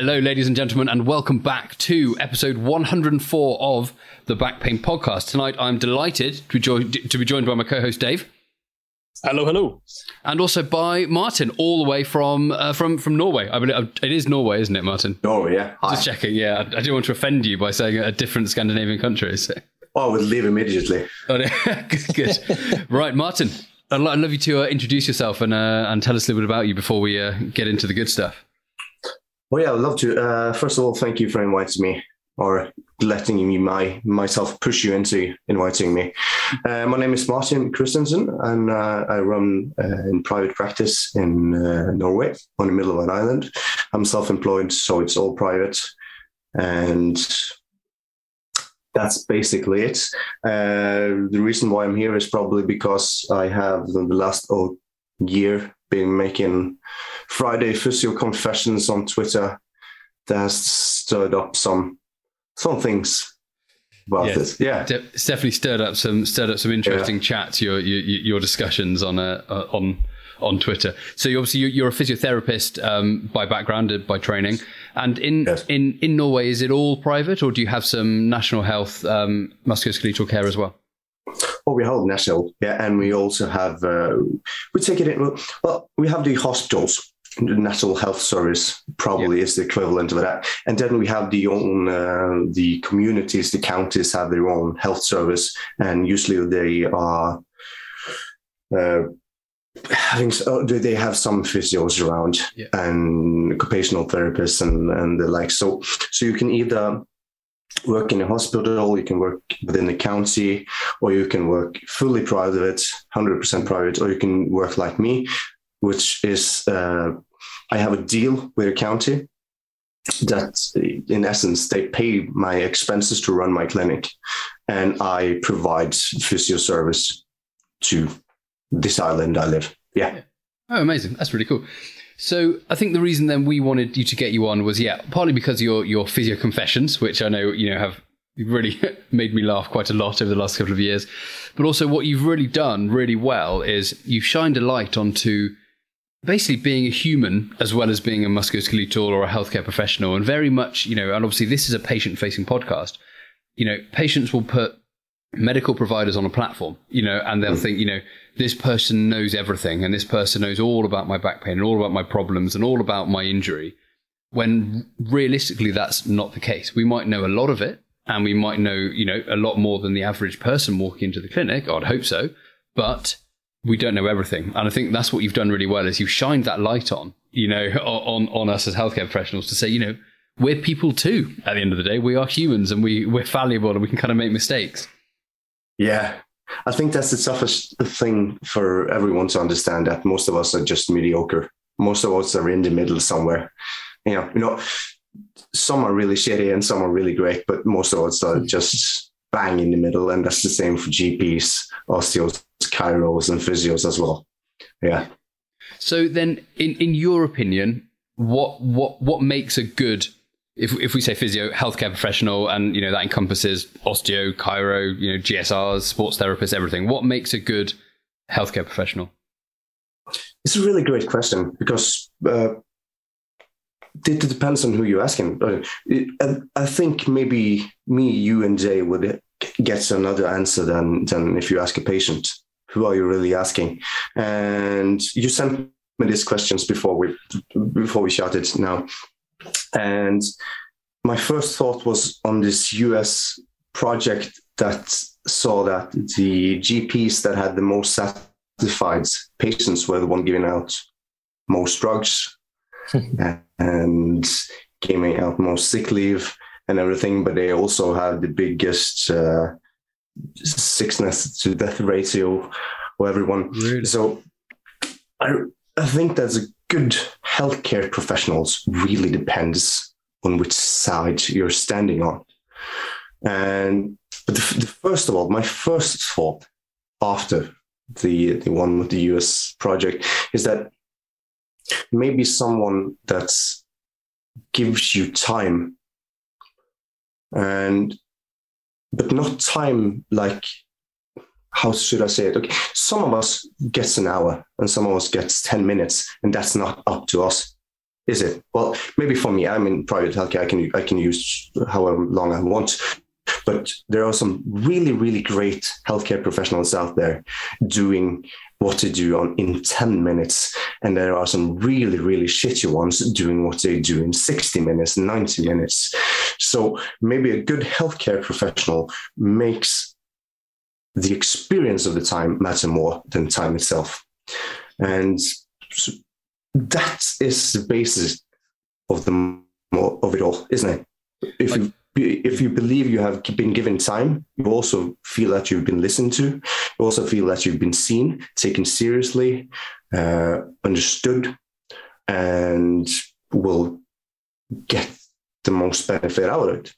Hello, ladies and gentlemen, and welcome back to episode 104 of the Back Pain Podcast. Tonight, I'm delighted to be, joined, to be joined by my co-host Dave, Hello, hello. and also by Martin, all the way from uh, from from Norway. I believe it is Norway, isn't it, Martin? Norway, yeah. Hi. Just checking. Yeah, I, I didn't want to offend you by saying a different Scandinavian country. So. Oh, I would leave immediately. Oh, no. good, good. right, Martin. I'd, lo- I'd love you to uh, introduce yourself and uh, and tell us a little bit about you before we uh, get into the good stuff. Well, yeah, I'd love to. Uh, first of all, thank you for inviting me or letting me my myself push you into inviting me. Uh, my name is Martin Christensen, and uh, I run uh, in private practice in uh, Norway on the middle of an island. I'm self-employed, so it's all private, and that's basically it. Uh, the reason why I'm here is probably because I have the last year been making Friday physio confessions on Twitter that has stirred up some some things about Yes. this. Yeah. De- it's definitely stirred up some stirred up some interesting chats. Your your, your discussions on uh, uh, on on Twitter. So you obviously you're, you're a physiotherapist um, by background, uh, by training, and in Yes. in in Norway, is it all private, or do you have some national health um, musculoskeletal care as well? Well, we hold national, yeah, and we also have uh, we take it in. Well, we have the hospitals. The National Health Service probably is the equivalent of that, and then we have the own uh, the communities, the counties have their own health service, and usually they are uh, having uh, they they have some physios around Yeah. and occupational therapists and and the like. So so you can either work in a hospital, you can work within the county, or you can work fully private, 100% private, or you can work like me, which is uh, I have a deal with a county that, in essence, they pay my expenses to run my clinic, and I provide physio service to this island I live. Yeah. Oh, amazing! That's really cool. So I think the reason then we wanted you to get you on was yeah, partly because your your physio confessions, which I know you know have really made me laugh quite a lot over the last couple of years, but also what you've really done really well is you've shined a light onto basically being a human as well as being a musculoskeletal or a healthcare professional, and very much you know, and obviously this is a patient facing podcast. You know, patients will put medical providers on a platform, you know, and they'll hmm. think, you know, this person knows everything and this person knows all about my back pain and all about my problems and all about my injury. When realistically, that's not the case. We might know a lot of it and we might know, you know, a lot more than the average person walking into the clinic. I'd hope so. But we don't know everything. And I think that's what you've done really well is you've shined that light on, you know, on, on us as healthcare professionals to say, you know, we're people too. At the end of the day, we are humans and we, we're fallible and we can kind of make mistakes. Yeah. I think that's the toughest thing for everyone to understand that most of us are just mediocre. Most of us are in the middle somewhere. You know, you know, some are really shitty and some are really great, but most of us are mm-hmm. just bang in the middle. And that's the same for GPs, osteos, chiros, and physios as well. Yeah. So then, in, in your opinion, what what what makes a good if if we say physio healthcare professional and you know that encompasses osteo, chiro, you know GSRs, sports therapists, everything. What makes a good healthcare professional? It's a really great question because uh, it depends on who you're asking. Uh, I, think maybe me, you, and Jay would get another answer than than if you ask a patient. Who are you really asking? And you sent me these questions before we before we shouted now, and my first thought was on this US project that saw that the GPs that had the most satisfied patients were the one giving out most drugs and giving out most sick leave and everything, but they also had the biggest uh, sickness to death ratio for everyone. Really? So I, I think that's a good healthcare professionals really depends on which side you're standing on. And but the, the first of all, my first thought after the the one with the US project is that maybe someone that gives you time and but not time like how should I say it? Okay, some of us gets an hour and some of us gets 10 minutes, and that's not up to us, is it? Well, maybe for me, I'm in private healthcare, I can I can use however long I want. But there are some really, really great healthcare professionals out there doing what to do on in 10 minutes. And there are some really, really shitty ones doing what they do in 60 minutes, 90 minutes. So maybe a good healthcare professional makes the experience of the time matter more than time itself. And that is the basis of the of it all, isn't it? If you if you believe you have been given time, you also feel that you've been listened to. You also feel that you've been seen, taken seriously, uh, understood, and will get the most benefit out of it.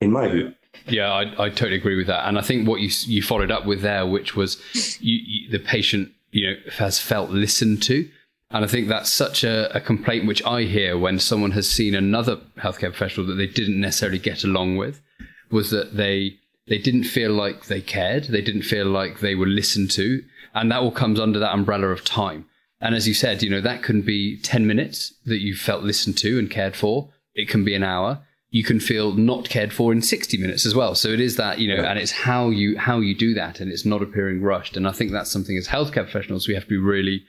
In my view. Yeah, I, I totally agree with that, and I think what you you followed up with there, which was you, you, the patient, you know, has felt listened to, and I think that's such a, a, complaint which I hear when someone has seen another healthcare professional that they didn't necessarily get along with, was that they they didn't feel like they cared, they didn't feel like they were listened to, and that all comes under that umbrella of time. And as you said, you know, that can be 10 minutes that you felt listened to and cared for. It can be an hour. You can feel not cared for in 60 minutes as well. So it is that, you know, and it's how you how you do that and it's not appearing rushed. And I think that's something as healthcare professionals we have to be really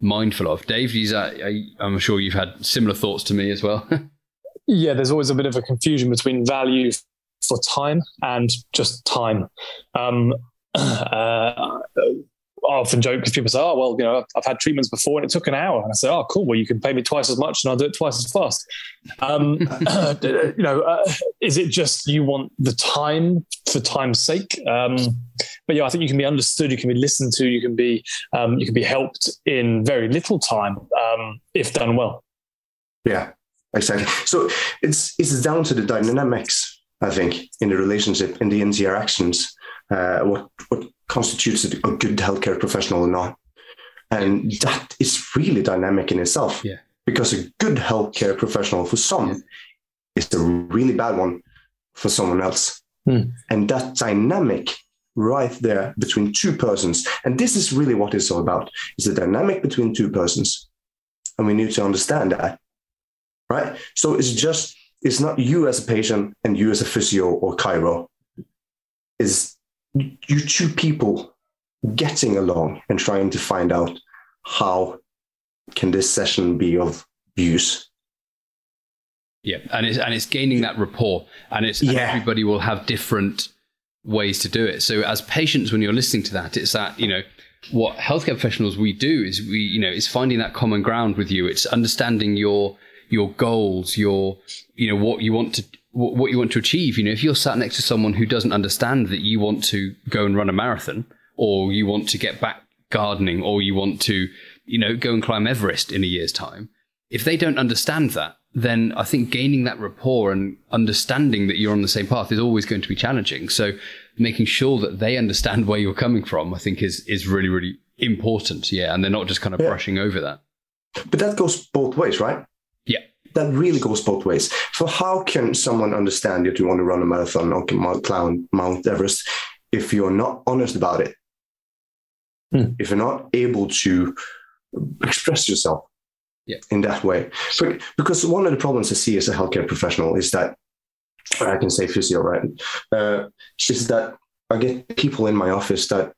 mindful of. Dave, these are, I'm sure you've had similar thoughts to me as well. yeah, there's always a bit of a confusion between value for time and just time. Um, uh, I often joke because people say, "Oh, well, you know, I've had treatments before and it took an hour," and I say, "Oh, cool. Well, you can pay me twice as much and I'll do it twice as fast." Um, you know, uh, is it just you want the time for time's sake? Um, but yeah, I think you can be understood, you can be listened to, you can be um, you can be helped in very little time um, if done well. Yeah, exactly. So it's it's down to the dynamics, I think, in the relationship, in the interactions, uh, what what constitutes a good healthcare professional or not. And that is really dynamic in itself. Yeah. Because a good healthcare professional for some yeah. is a really bad one for someone else. Mm. And that dynamic right there between two persons. And this is really what it's all about. is the dynamic between two persons. And we need to understand that. Right? So it's just, it's not you as a patient and you as a physio or chiro. It's you two people getting along and trying to find out how can this session be of use? Yeah and it's and it's gaining that rapport and it's yeah. and everybody will have different ways to do it. So as patients when you're listening to that it's that you know what healthcare professionals we do is we you know it's finding that common ground with you. It's understanding your your goals your you know what you want to what you want to achieve. You know, if you're sat next to someone who doesn't understand that you want to go and run a marathon, or you want to get back gardening, or you want to, you know, go and climb Everest in a year's time, if they don't understand that, then I think gaining that rapport and understanding that you're on the same path is always going to be challenging. So making sure that they understand where you're coming from, I think is is really, really important. Yeah. And they're not just kind of yeah. brushing over that. But that goes both ways, right? That really goes both ways. So how can someone understand that you want to run a marathon or climb Mount Everest if you're not honest about it? Hmm. If you're not able to express yourself yeah. in that way. But, because one of the problems I see as a healthcare professional is that, I can say physio, right? Uh, is that I get people in my office that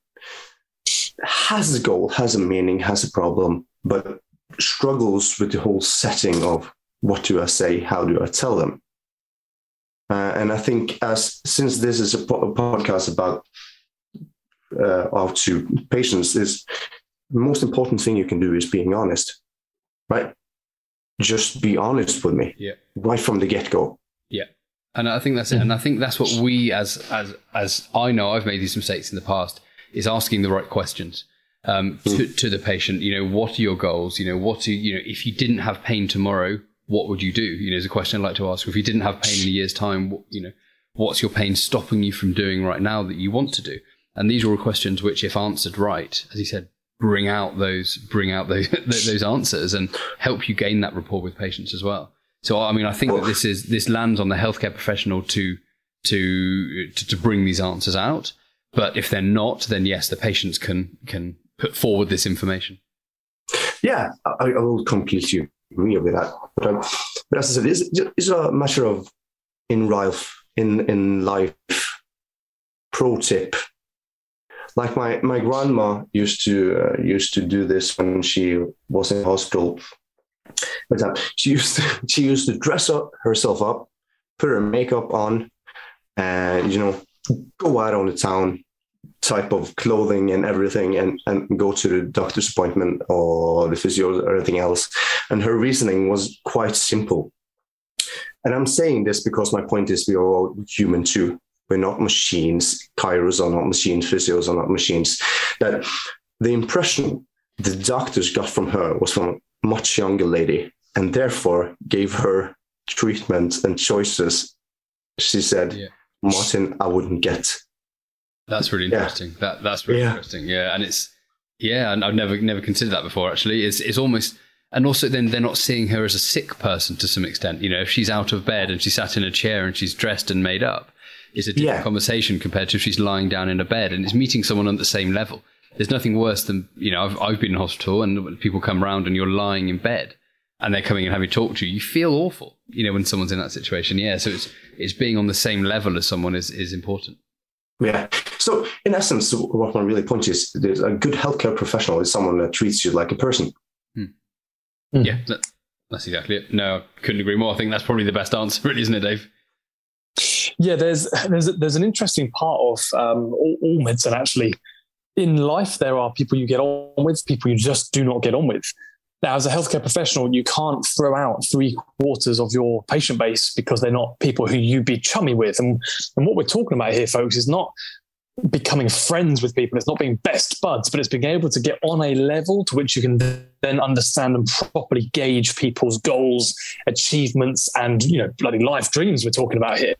has a goal, has a meaning, has a problem, but struggles with the whole setting of what do I say? How do I tell them? Uh, and I think as since this is a, po- a podcast about uh, out to patients, is the most important thing you can do is being honest, right? Just be honest with me, yeah, right from the get go. Yeah, and I think that's it. And I think that's what we, as as as I know, I've made these mistakes in the past, is asking the right questions um, to, mm. to the patient. You know, what are your goals? You know, what are you know, if you didn't have pain tomorrow, what would you do? You know, is a question I'd like to ask. If you didn't have pain in a year's time, you know, what's your pain stopping you from doing right now that you want to do? And these are all questions which, if answered right, as he said, bring out those bring out those those answers and help you gain that rapport with patients as well. So, I mean, I think that this is this lands on the healthcare professional to to to, to bring these answers out. But if they're not, then yes, the patients can can put forward this information. Yeah, I, I will completely agree with that. But, um, but as I said, it's, it's a matter of in life, in in life. Pro tip: like my my grandma used to uh, used to do this when she was in hospital. But uh, she used to, she used to dress up herself up, put her makeup on, and you know go out on the town type of clothing and everything and, and go to the doctor's appointment or the physio or anything else. And her reasoning was quite simple. And I'm saying this because my point is we are all human too. We're not machines. Chiros are not machines. Physios are not machines. That the impression the doctors got from her was from a much younger lady and therefore gave her treatment and choices. She said, yeah. Martin, I wouldn't get that's really interesting. Yeah. That that's really yeah. interesting. Yeah, and it's yeah, and I've never never considered that before. Actually, it's it's almost and also then they're not seeing her as a sick person to some extent. You know, if she's out of bed and she's sat in a chair and she's dressed and made up, it's a different yeah. conversation compared to if she's lying down in a bed and it's meeting someone on the same level. There's nothing worse than you know I've I've been in hospital and people come around and you're lying in bed and they're coming and having talk to you. You feel awful, you know, when someone's in that situation. Yeah, so it's it's being on the same level as someone is is important. Yeah. So, in essence, what my really point is, there's a good healthcare professional is someone that treats you like a person. Hmm. Mm. Yeah, that, that's exactly it. No, I couldn't agree more. I think that's probably the best answer, really, isn't it, Dave? Yeah, there's there's there's an interesting part of um, all, all medicine actually. In life, there are people you get on with, people you just do not get on with. Now, as a healthcare professional, you can't throw out three quarters of your patient base because they're not people who you'd be chummy with. And, and what we're talking about here, folks, is not becoming friends with people. It's not being best buds, but it's being able to get on a level to which you can then understand and properly gauge people's goals, achievements, and you know bloody life dreams we're talking about here.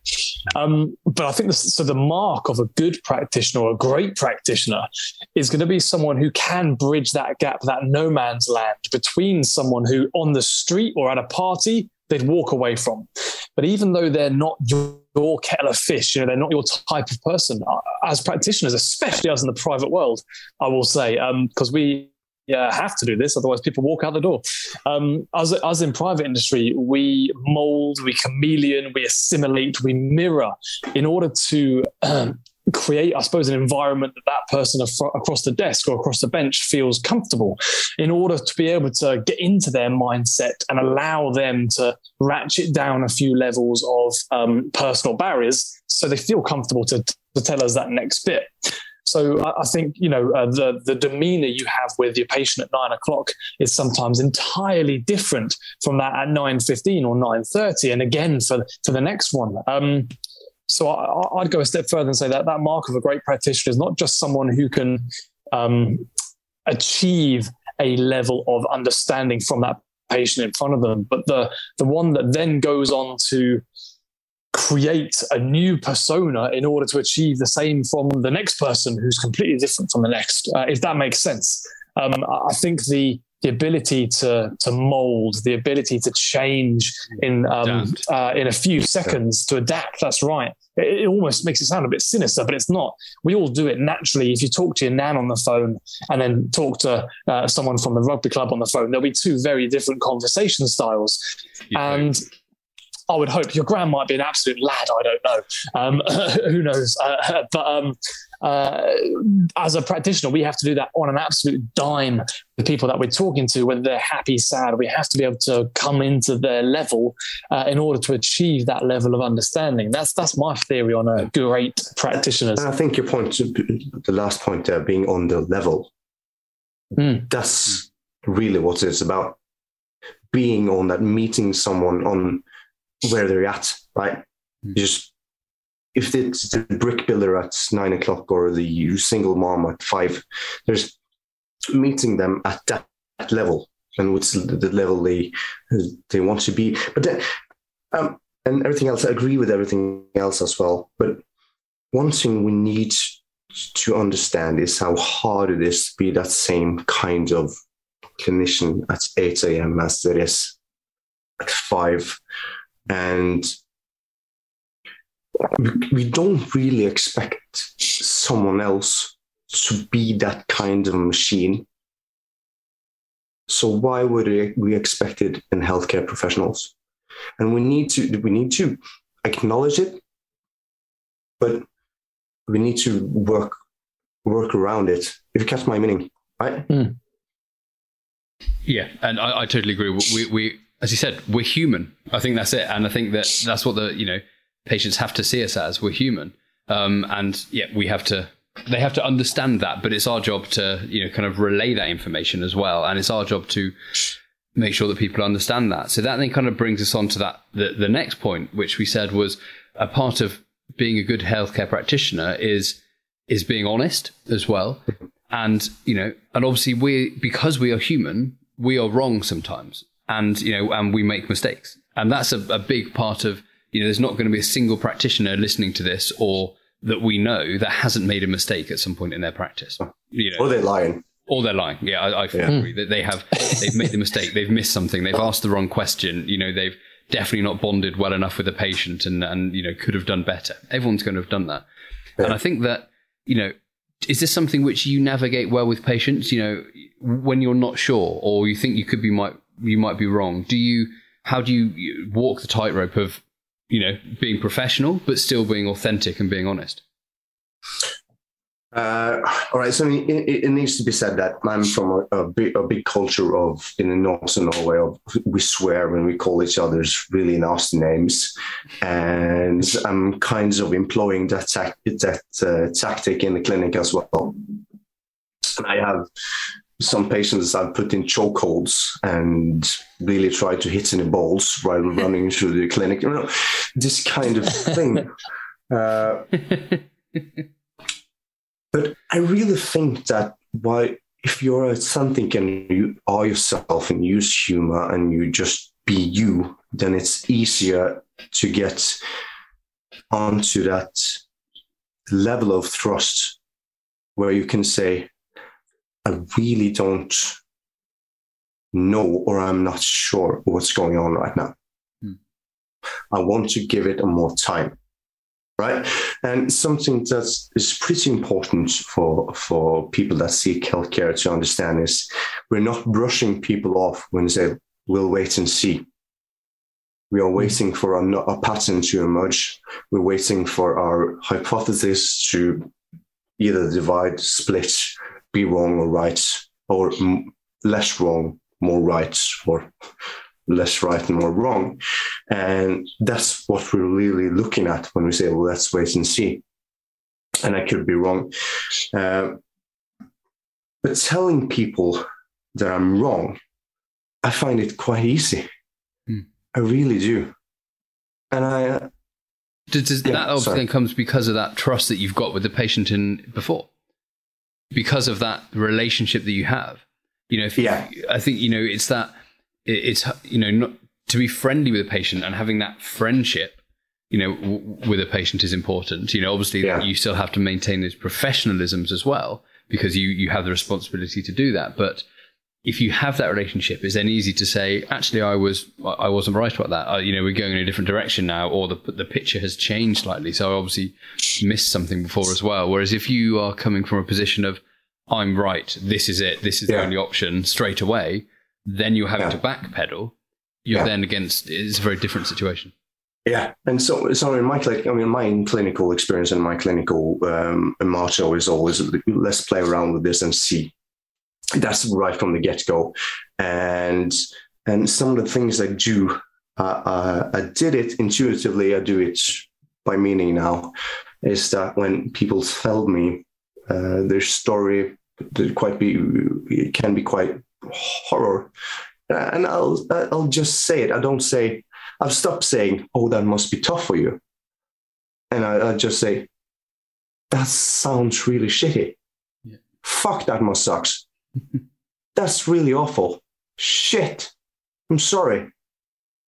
Um, but I think this, so. The mark of a good practitioner or a great practitioner is going to be someone who can bridge that gap, that no man's land between someone who on the street or at a party they'd walk away from. But even though they're not your, your kettle of fish, you know, they're not your type of person, uh, as practitioners, especially us in the private world, I will say, because um, we yeah, have to do this, otherwise people walk out the door. Um, as, as in private industry, we mold, we chameleon, we assimilate, we mirror in order to um, create, I suppose, an environment that that person across the desk or across the bench feels comfortable in order to be able to get into their mindset and allow them to ratchet down a few levels of um, personal barriers so they feel comfortable to, to tell us that next bit. So I think you know uh, the the demeanor you have with your patient at nine o'clock is sometimes entirely different from that at nine fifteen or nine thirty, and again for for the next one. Um, so I, would go a step further and say that that mark of a great practitioner is not just someone who can um, achieve a level of understanding from that patient in front of them, but the the one that then goes on to create a new persona in order to achieve the same from the next person who's completely different from the next. Uh, if that makes sense, um, I think the the ability to to mold, the ability to change in um, uh, in a few seconds to adapt. That's right. It, it, almost makes it sound a bit sinister, but it's not. We all do it naturally. If you talk to your nan on the phone and then talk to uh, someone from the rugby club on the phone, there'll be two very different conversation styles. and I would hope your grand might be an absolute lad. I don't know. Um, who knows? Uh, but um, uh, as a practitioner, we have to do that on an absolute dime. The people that we're talking to, whether they're happy, sad, we have to be able to come into their level uh, in order to achieve that level of understanding. That's that's my theory on a great practitioners. I think your point, the last point there, being on the level, mm. that's really what it's about. Being on that, meeting someone on where they're at, right? Mm. just if it's the brick builder at nine o'clock or the single mom at five, there's meeting them at that level and what's the level they they want to be. But then, um, and everything else, I agree with everything else as well. But one thing we need to understand is how hard it is to be that same kind of clinician at 8 a.m. as it is at 5. And we don't really expect someone else to be that kind of machine. So why would we expect it in healthcare professionals? And we need to we need to acknowledge it, but we need to work work around it. If you catch my meaning, right? Mm. Yeah, and I, I totally agree. We, we, as you said, we're human. I think that's it, and I think that that's what the you know patients have to see us as. We're human, um, and yeah, we have to. They have to understand that, but it's our job to you know kind of relay that information as well, and it's our job to make sure that people understand that. So that then kind of brings us on to that the, the next point, which we said was a part of being a good healthcare practitioner is is being honest as well. And, you know, and obviously we, because we are human, we are wrong sometimes and, you know, and we make mistakes. And that's a, a big part of, you know, there's not going to be a single practitioner listening to this or that we know that hasn't made a mistake at some point in their practice. You know, or they're lying. Or they're lying. Yeah, I, I yeah. agree that they have, they've made the mistake. They've missed something. They've asked the wrong question. You know, they've definitely not bonded well enough with the patient and, and, you know, could have done better. Everyone's going to have done that. Yeah. And I think that, you know, is this something which you navigate well with patients? You know, when you're not sure or you think you could be might you might be wrong. Do you how do you walk the tightrope of you know being professional but still being authentic and being honest? Uh, all right, so it, it, needs to be said that I'm from a, a, big, a big culture of in the north of Norway. Of, we swear when we call each other's really nasty names, and I'm kind of employing that that uh, tactic in the clinic as well. And I have some patients I've put in chokeholds and really tried to hit in the balls while running through the clinic. You know, this kind of thing. Uh, but I really think that why if you're something and you are yourself and use humor and you just be you, then it's easier to get onto that level of trust where you can say, I really don't know or I'm not sure what's going on right now. Hmm. I want to give it a more time right? And something that is pretty important for for people that seek healthcare to understand is we're not brushing people off when they say we'll wait and see. We are waiting for a, a pattern to emerge. We're waiting for our hypothesis to either divide, split, be wrong or right, or m- less wrong, more right, or less right and more wrong. And that's what we're really looking at when we say, well, let's wait and see. And I could be wrong. Uh, but telling people that I'm wrong, I find it quite easy. Mm. I really do. And I. Uh, does, does yeah, that obviously then comes because of that trust that you've got with the patient in before? Because of that relationship that you have. You know, if yeah. You, I think, you know, it's that it's you know not to be friendly with a patient and having that friendship you know w- with a patient is important you know obviously yeah. you still have to maintain those professionalisms as well because you you have the responsibility to do that but if you have that relationship it's then easy to say actually i was i wasn't right about that I, you know we're going in a different direction now or the the picture has changed slightly so i obviously missed something before as well whereas if you are coming from a position of i'm right this is it this is yeah. the only option straight away then you're having yeah. to backpedal, you're yeah. then against it's a very different situation. Yeah, and so so in my clinic, I mean, my clinical experience and my clinical um, motto is always let's play around with this and see. That's right from the get go, and and some of the things I do, uh, uh, I did it intuitively. I do it by meaning now. Is that when people tell me uh, their story, quite be it can be quite horror. And I'll I'll just say it. I don't say I've stopped saying, "Oh, that must be tough for you," and I, I just say, "That sounds really shitty. Yeah. Fuck, that must sucks. That's really awful. shit, I'm sorry.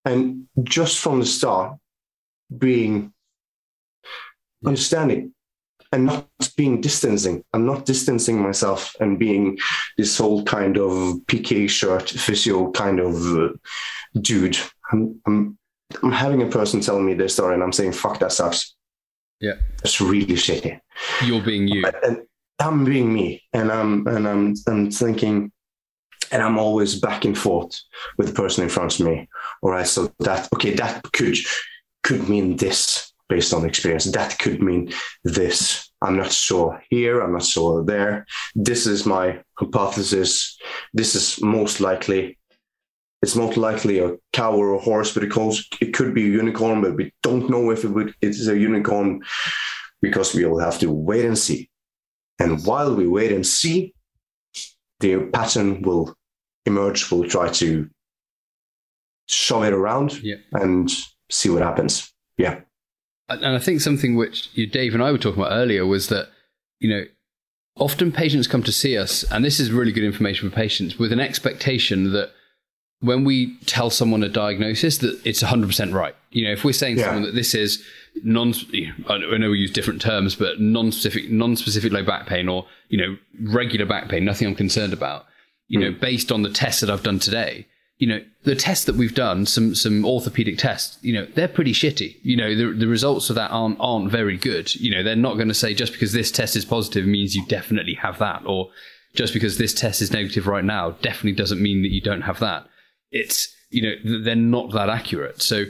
And just from the start, being understanding and not being distancing. I'm not distancing myself and being this whole kind of PK shirt physio kind of uh, dude. I'm, I'm, I'm having a person telling me their story and I'm saying, fuck, that sucks. Yeah. That's really shitty. You're being you. And I'm being me. And I'm, and I'm, I'm thinking, and I'm always back and forth with the person in front of me. All right. So that, okay, that could, could mean this based on experience. That could mean this. I'm not sure here. I'm not sure there. This is my hypothesis. This is most likely. It's most likely a cow or a horse, but it, calls, it could be a unicorn, but we don't know if it would. It is a unicorn because we will have to wait and see. And while we wait and see, the pattern will emerge. We'll try to shove it around yeah. and see what happens. Yeah. And I think something which you, Dave and I were talking about earlier was that, you know, often patients come to see us, and this is really good information for patients, with an expectation that when we tell someone a diagnosis, that it's 100% right. You know, if we're saying to Yeah. someone that this is non, I know we use different terms, but non-specific, non-specific low back pain or, you know, regular back pain, nothing I'm concerned about, you know, hmm. based on the tests that I've done today, you know, the tests that we've done, some some orthopedic tests, you know, they're pretty shitty. You know, the the results of that aren't aren't very good. You know, they're not going to say just because this test is positive means you definitely have that, or just because this test is negative right now definitely doesn't mean that you don't have that. It's you know, they're not that accurate. So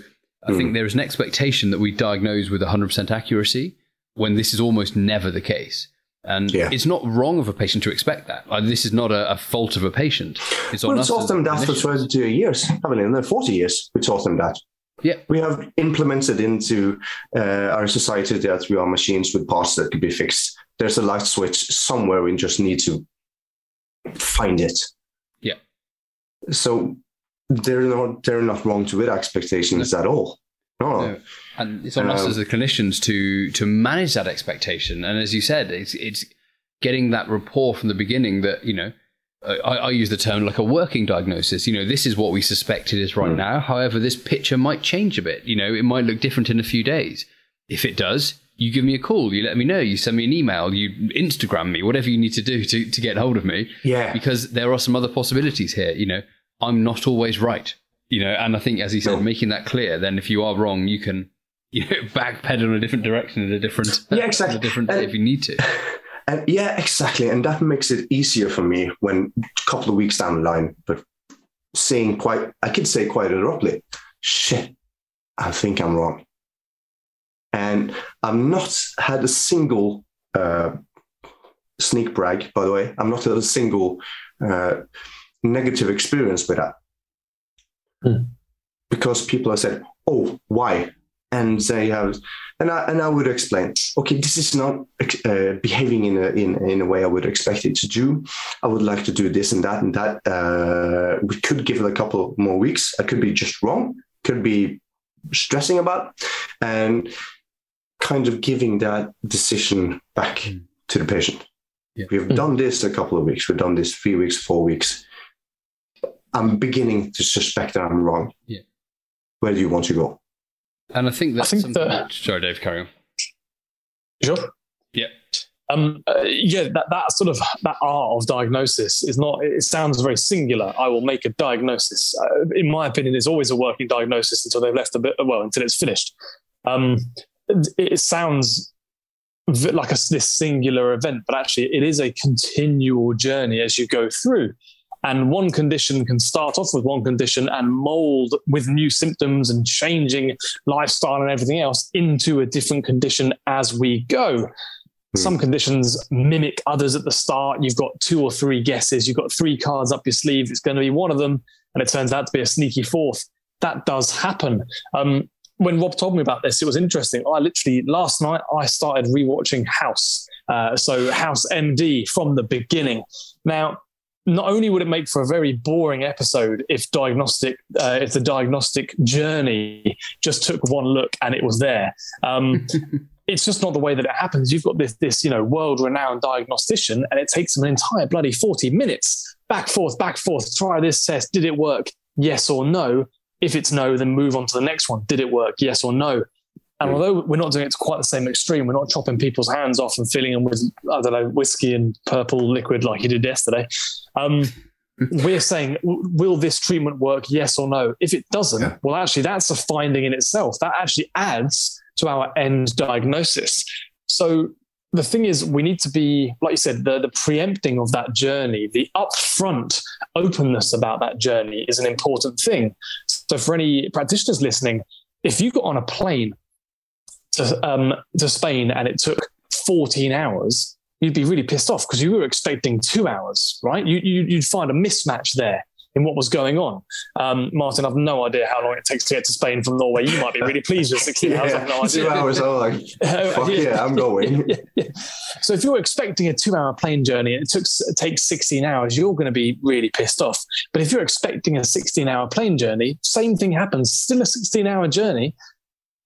I think there is an expectation that we diagnose with 100% accuracy when this is almost never the case. And Yeah. it's not wrong of a patient to expect that. Uh, this is not a, a fault of a patient. It's on Well, we taught them that for clinicians. 22 years, haven't we? In the 40 years, we taught them that. Yeah. We have implemented into uh, our society that we are machines with parts that could be fixed. There's a light switch somewhere. We just need to find it. Yeah. So they're not they're not wrong to with expectations at all. No. No. and it's on us Um, as the clinicians to to manage that expectation. And as you said, it's it's getting that rapport from the beginning that you know. I, I use the term like a working diagnosis. You know, this is what we suspect it is right now. However, this picture might change a bit. You know, it might look different in a few days. If it does, you give me a call. You let me know. You send me an email. You Instagram me. Whatever you need to do to to get hold of me. Yeah. because there are some other possibilities here. You know, I'm not always right. You know, and I think, as he said, No. making that clear, then if you are wrong, you can, you know, backpedal in a different direction in a different, Yeah, exactly. different And- if you need to. And yeah, exactly. And that makes it easier for me when a couple of weeks down the line, but saying quite, I could say quite abruptly, shit, I think I'm wrong. And I've not had a single uh, sneak brag, by the way. I'm not had a single uh, negative experience with that. Hmm. Because people have said, oh, why? And they have, and I, and I would explain, okay, this is not uh, behaving in a, in, in a way I would expect it to do. I would like to do this and that and that. Uh, we could give it a couple more weeks. I could be just wrong, could be stressing about, and kind of giving that decision back Mm. to the patient. Yeah. We've Mm. done this a couple of weeks. We've done this three weeks, four weeks. I'm beginning to suspect that I'm wrong. Yeah. Where do you want to go? And I think that's think something. that- which- sorry, Dave, carry on. Sure. Yeah. Um, uh, yeah, that, that sort of that art of diagnosis is not. It sounds very singular. I will make a diagnosis. Uh, in my opinion, it's always a working diagnosis until they've left a bit. Well, until it's finished. Um, it, it sounds v- like a, this singular event, but actually, it is a continual journey as you go through. And one condition can start off with one condition and mold with new symptoms and changing lifestyle and everything else into a different condition as we go. Some conditions mimic others at the start. You've got two or three guesses. You've got three cards up your sleeve. It's going to be one of them, and it turns out to be a sneaky fourth. That does happen. Um, when Rob told me about this, it was interesting. I literally last night I started rewatching House. Uh, so House MD from the beginning. Now, not only would it make for a very boring episode if diagnostic, uh, if the diagnostic journey just took one look and it was there. Um, it's just not the way that it happens. You've got this, this you know, world-renowned diagnostician, and it takes them an entire bloody 40 minutes, back, forth, back, forth, try this test. Did it work? Yes or no? If it's no, then move on to the next one. Did it work? Yes or no? And hmm. although we're not doing it to quite the same extreme, we're not chopping people's hands off and filling them with, I don't know, whiskey and purple liquid like you did yesterday. Um, we're saying, will this treatment work? Yes or no? If it doesn't, yeah. well, actually, that's a finding in itself. That actually adds to our end diagnosis. So the thing is, we need to be, like you said, the, the preempting of that journey, the upfront openness about that journey is an important thing. So for any practitioners listening, if you got on a plane to, um, to Spain and it took 14 hours, you'd be really pissed off because you were expecting two hours, right? You, you, would find a mismatch there in what was going on. Um, Martin, I've no idea how long it takes to get to Spain from Norway. You might be really pleased with 16 yeah, hours. I've no idea. Two hours, I'm like, fuck yeah, yeah I'm going. Yeah, yeah, so if you're expecting a two-hour plane journey and it took it takes 16 hours, you're going to be really pissed off. But if you're expecting a 16-hour plane journey, same thing happens. Still a 16-hour journey,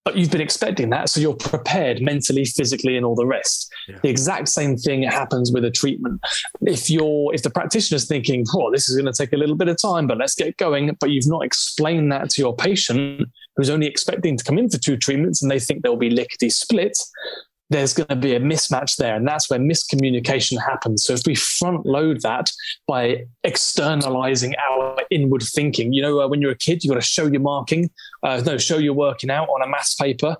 but you've been expecting that. So you're prepared mentally, physically, and all the rest. Yeah. The exact same thing happens with a treatment. If you're, if the practitioner's thinking, oh, this is going to take a little bit of time, but let's get going, but you've not explained that to your patient who's only expecting to come in for two treatments and they think they'll be lickety split, there's going to be a mismatch there. And that's where miscommunication happens. So if we front load that by externalizing our inward thinking, you know, uh, when you're a kid, you've got to show your marking, uh, no, show your working out on a maths paper.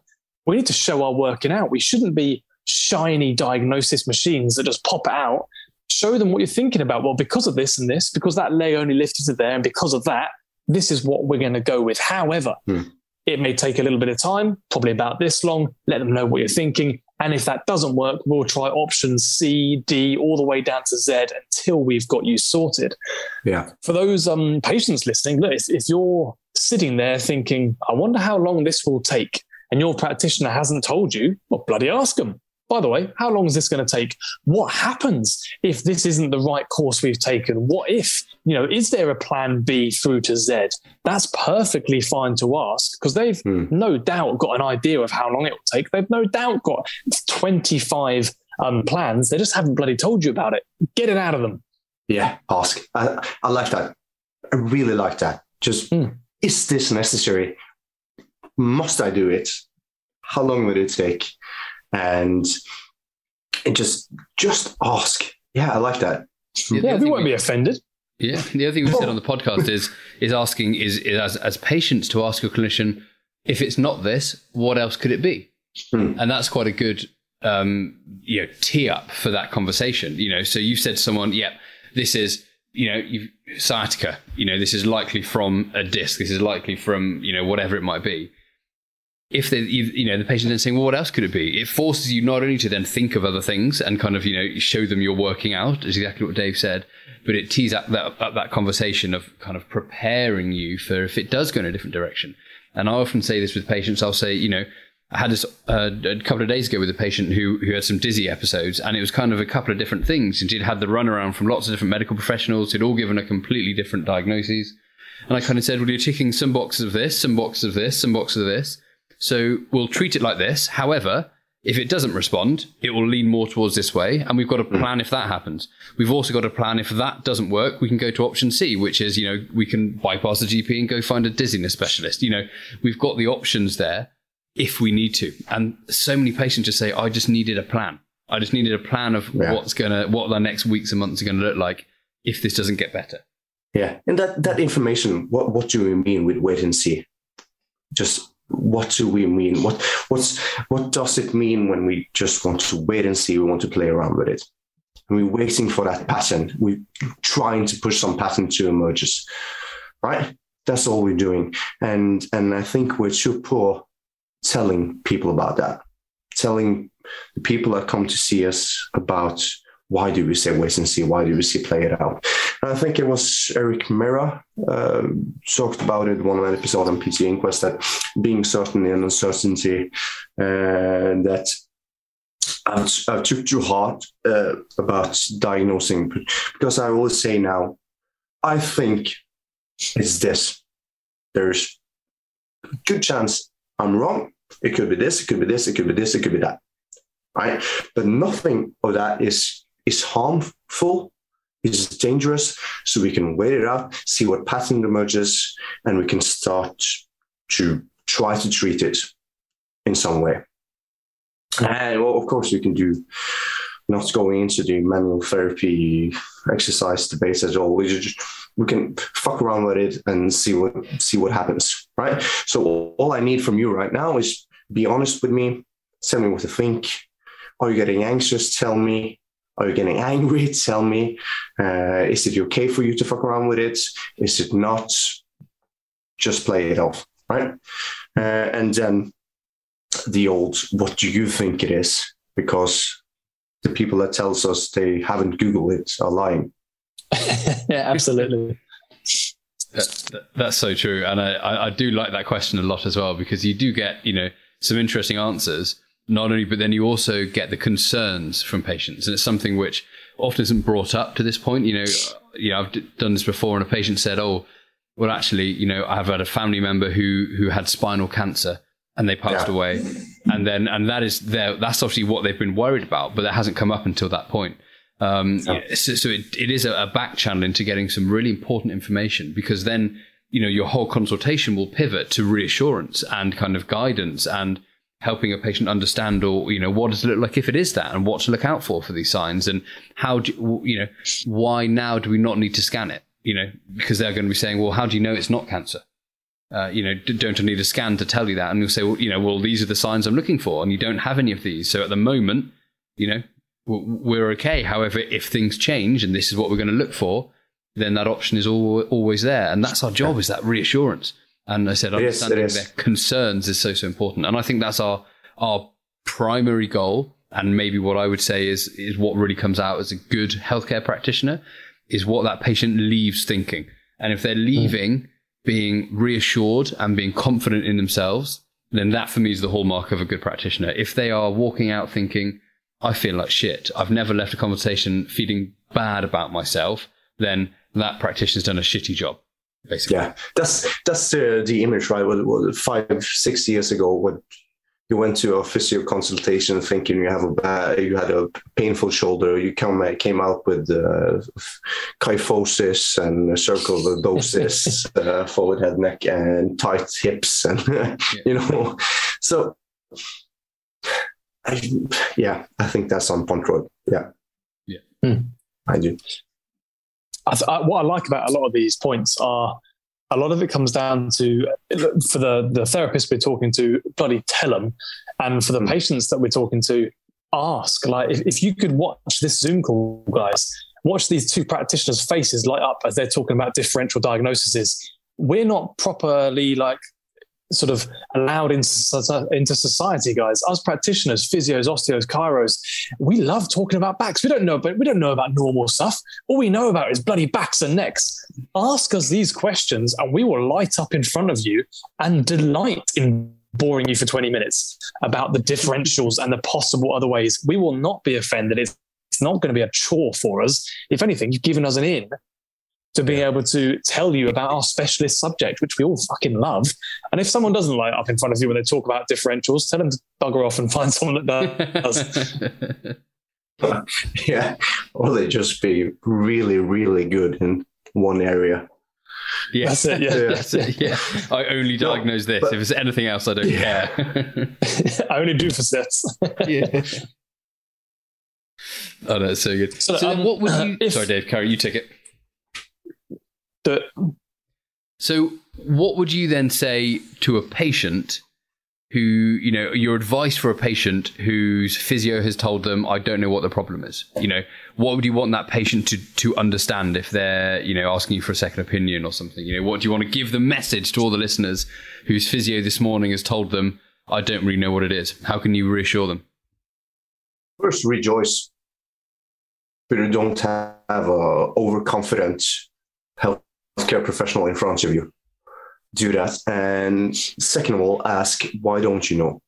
We need to show our working out. We shouldn't be shiny diagnosis machines that just pop out. Show them what you're thinking about. Well, because of this and this, because that leg only lifted to there, and because of that, this is what we're going to go with. However, hmm. it may take a little bit of time, probably about this long. Let them know what you're thinking and if that doesn't work, we'll try options C, D, all the way down to Z until we've got you sorted. Yeah. For those um, patients listening, look, if, if you're sitting there thinking, I wonder how long this will take, and your practitioner hasn't told you, well, bloody ask them by the way, how long is this going to take? What happens if this isn't the right course we've taken? What if, you know, is there a plan B through to Z? That's perfectly fine to ask because they've hmm. no doubt got an idea of how long it will take. They've no doubt got 25 um, plans. They just haven't bloody told you about it. Get it out of them. Yeah, ask. I, I like that. I really like that. Just, hmm. is this necessary? Must I do it? How long will it take? And and just just ask. Yeah, I like that. Yeah, we won't be offended. Yeah, the other thing we said on the podcast is is asking is, is as as patients to ask your clinician if it's not this, what else could it be? Hmm. And that's quite a good um, you know tee up for that conversation. You know, so you said to someone, "Yep, yeah, this is." You know, you've, sciatica. You know, this is likely from a disc. This is likely from you know whatever it might be if they, you know, the patient then saying, well, what else could it be? It forces you not only to then think of other things and kind of, you know, show them you're working out, is exactly what Dave said, but it tees up that, up that conversation of kind of preparing you for if it does go in a different direction. And I often say this with patients. I'll say, you know, I had this uh, a couple of days ago with a patient who who had some dizzy episodes, and it was kind of a couple of different things. And she'd had the runaround from lots of different medical professionals who'd all given a completely different diagnosis. And I kind of said, well, you're ticking some boxes of this, some boxes of this, some boxes of this. So we'll treat it like this. However, if it doesn't respond, it will lean more towards this way. And we've got a hmm. plan if that happens. We've also got a plan if that doesn't work, we can go to option C, which is, you know, we can bypass the GP and go find a dizziness specialist. You know, we've got the options there if we need to. And so many patients just say, I just needed a plan. I just needed a plan of yeah. what's going to, what the next weeks and months are going to look like if this doesn't get better. Yeah. And that, that information, what, what do we mean with wait and see? Just what do we mean? What what's what does it mean when we just want to wait and see? We want to play around with it. And we're waiting for that pattern. We're trying to push some pattern to emerge, right? That's all we're doing. And and I think we're too poor telling people about that, telling the people that come to see us about why do we say wait and see? Why do we see play it out? And I think it was Erik Meira uh, talked about it one episode on PT Inquest that being certain and uncertainty uh, that I, I, took too hard uh, about diagnosing because I always say now, I think it's this. There's a good chance I'm wrong. It could be this, it could be this, it could be this, it could be that. right? But nothing of that is is harmful, is dangerous. So we can wait it out, see what pattern emerges, and we can start to try to treat it in some way. And well, of course, we can do not going into the manual therapy exercise debates at all. We just we can fuck around with it and see what see what happens, right? So all I need from you right now is be honest with me, tell me what to think. Are you getting anxious? Tell me. Are you getting angry? Tell me. Uh, is it okay for you to fuck around with it? Is it not? Just play it off, right? Uh, and then the old, what do you think it is? Because the people that tells us they haven't Googled it are lying. yeah, absolutely. That, that, that's so true, and I, I do like that question a lot as well because you do get you know some interesting answers. Not only, but then you also get the concerns from patients, and it's something which often isn't brought up to this point. You know, you know, I've d- done this before, and a patient said, "Oh, well, actually, you know, I've had a family member who who had spinal cancer, and they passed Yeah. away, and then and that is their that's obviously what they've been worried about, but that hasn't come up until that point. Um, so, so it, it is a, a back channel into getting some really important information because then you know your whole consultation will pivot to reassurance and kind of guidance and helping a patient understand or you know what does it look like if it is that and what to look out for for these signs and how do you know why now do we not need to scan it you know because they're going to be saying well how do you know it's not cancer uh, you know, don't I need a scan to tell you that? And you'll say, well, you know, well, these are the signs I'm looking for, and you don't have any of these. So at the moment, you know, we're okay. However, if things change and this is what we're going to look for, then that option is always there, and that's our job is that reassurance. And I said, It is, it understanding their concerns is so so important, and I think that's our our primary goal. And maybe what I would say is is what really comes out as a good healthcare practitioner is what that patient leaves thinking. And if they're mm. leaving being reassured and being confident in themselves, then that for me is the hallmark of a good practitioner. If they are walking out thinking, I feel like shit, I've never left a conversation feeling bad about myself, then that practitioner's done a shitty job, basically. Yeah, that's that's the the image, right? What, what, five, six years ago, when you went to a physio consultation thinking you have a bad, you had a painful shoulder, you come came out with uh, kyphosis and cervical lordosis, uh, forward head, neck, and tight hips, and you know, so. I, yeah, I think that's on point Rob. Yeah. Yeah. Hmm. I do. I th- I, what I like about a lot of these points are a lot of it comes down to for the the therapist we're talking to, bloody tell them, and for the Mm. patients that we're talking to, ask. Like if, if you could watch this Zoom call, guys, watch these two practitioners' faces light up as they're talking about differential diagnoses. We're not properly like sort of allowed into, into society, guys. Us practitioners, physios, osteos, chiros, we love talking about backs. We don't know, but we don't know about normal stuff. All we know about is bloody backs and necks. Ask us these questions, and we will light up in front of you and delight in boring you for 20 minutes about the differentials and the possible other ways. We will not be offended. It's, it's not going to be a chore for us. If anything, you've given us an in to being able to tell you about our specialist subject, which we all fucking love. And if someone doesn't light up in front of you when they talk about differentials, tell them to bugger off and find someone that does. yeah, or they just be really, really good in one area. yeah. That's it, yeah. That's it, yeah. I only diagnose this. but- if it's anything else, I don't care. I only do facets. yeah. Oh, that's so good. So, So, um, what would you? if- Sorry, Dave. Carry. You take it. The- So, what would you then say to a patient who, you know, your advice for a patient whose physio has told them, I don't know what the problem is? You know, what would you want that patient to, to understand if they're, you know, asking you for a second opinion or something? You know, what do you want to give the message to all the listeners whose physio this morning has told them, I don't really know what it is? How can you reassure them? First, rejoice, but you don't have a overconfident healthcare professional in front of you. Do that, and second of all, ask why don't you know?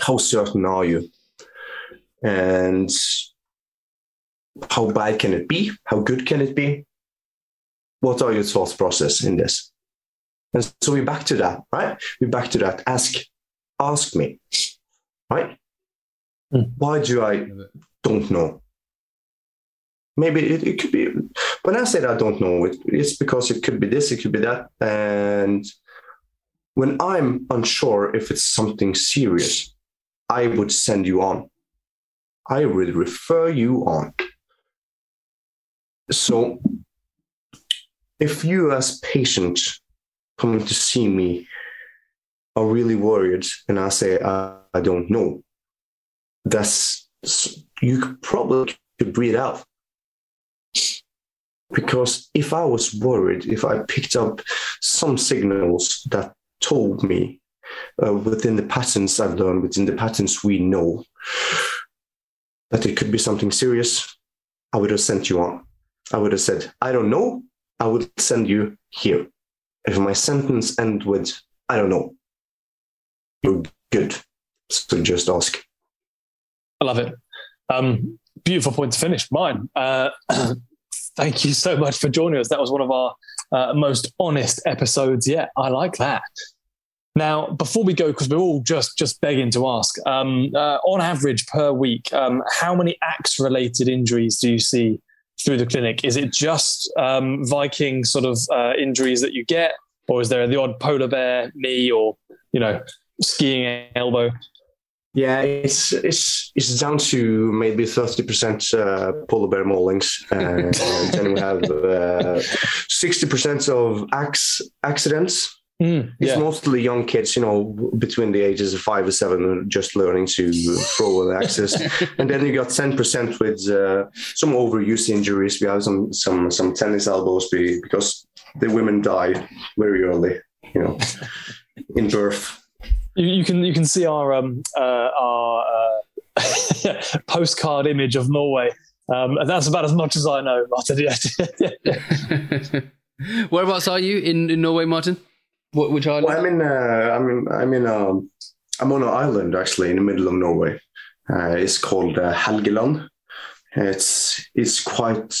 How certain are you? And how bad can it be? How good can it be? What are your thought process in this? And so we're back to that, right? We're back to that. Ask, ask me, right? Mm. Why do I don't know? Maybe it, it could be. When I said I don't know, it, it's because it could be this, it could be that, and when I'm unsure if it's something serious, I would send you on. I would refer you on. So if you as patient coming to see me are really worried and I say I, I don't know, that's you could probably could breathe out. Because if I was worried, if I picked up some signals that told me uh, within the patterns I've learned, within the patterns we know, that it could be something serious, I would have sent you on. I would have said, I don't know. I would send you here. If my sentence end with, I don't know, you're good. So just ask. I love it. Um, beautiful point to finish. Mine. Uh, thank you so much for joining us. That was one of our uh, most honest episodes yet. I like that. Now, before we go, because we're all just just begging to ask, um, uh, on average per week, um, how many axe-related injuries do you see through the clinic? Is it just um, Viking sort of uh, injuries that you get, or is there the odd polar bear knee or you know skiing elbow? Yeah, it's it's it's down to maybe thirty percent uh, polar bear maulings, and then we have uh, sixty percent of axe accidents. Mm, It's mostly young kids, you know, between the ages of five or seven, just learning to throw an axis. and then you got ten percent with uh, some overuse injuries. We have some some some tennis elbows because the women die very early, you know, in birth. You, you can you can see our um uh, our uh, postcard image of Norway. Um, and that's about as much as I know, Martin. Yeah. Whereabouts are you in, in Norway, Martin? What, which island? Well, I'm in. Uh, I'm in. I'm in. Um, I'm on an island actually in the middle of Norway. Uh, it's called uh, Helgeland. It's it's quite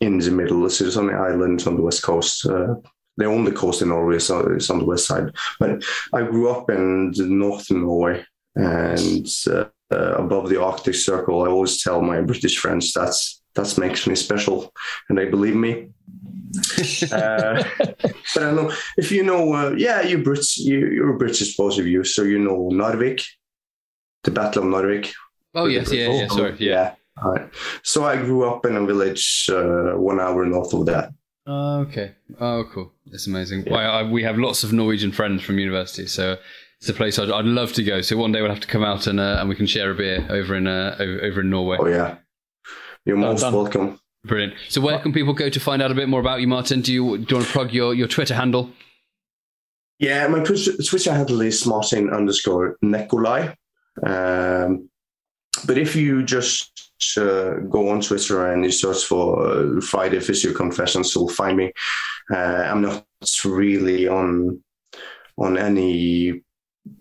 in the middle. So it's on the island on the west coast. Uh, the only coast in Norway is on, is on the west side. But I grew up in the northern Norway and uh, uh, above the Arctic Circle. I always tell my British friends that's that makes me special, and they believe me. uh, but I know if you know, uh, yeah, you Brits, you, you're British, both of you, so you know Narvik, the Battle of Narvik. oh, yes, yeah, yeah, sorry. Yeah. All right. So I grew up in a village uh, one hour north of that. Oh, okay. Oh, cool. That's amazing. Well, I, we have lots of Norwegian friends from university, so it's a place I'd, I'd love to go. So one day we'll have to come out and uh, and we can share a beer over in uh, over, over in Norway. Oh yeah, you're most welcome. Brilliant. So where can people go to find out a bit more about you, Martin? Do you do you want to plug your, your Twitter handle? Yeah, my Twitter handle is Martin underscore Nikolai. Um, but if you just uh, go on Twitter and you search for uh, Friday Physio Confessions, you'll find me. Uh, I'm not really on on any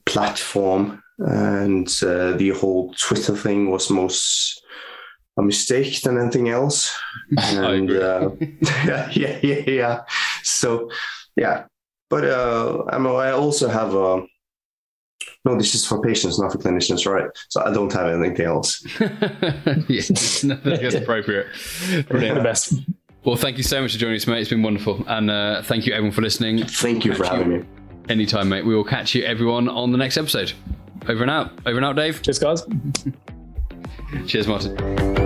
platform, and uh, the whole Twitter thing was most a mistake than anything else. I And agree. uh, yeah, yeah, yeah, yeah. So yeah, but uh, I'm, I also have a. No, this is for patients, not for clinicians, right? So I don't have anything else. yes, I think that's appropriate. the best. Well, thank you so much for joining us, mate. It's been wonderful, and uh, thank you everyone for listening. Thank you for Catch having me. Anytime, mate. We will catch you everyone on the next episode. Over and out. Over and out, Dave. Cheers, guys. Cheers, Martin.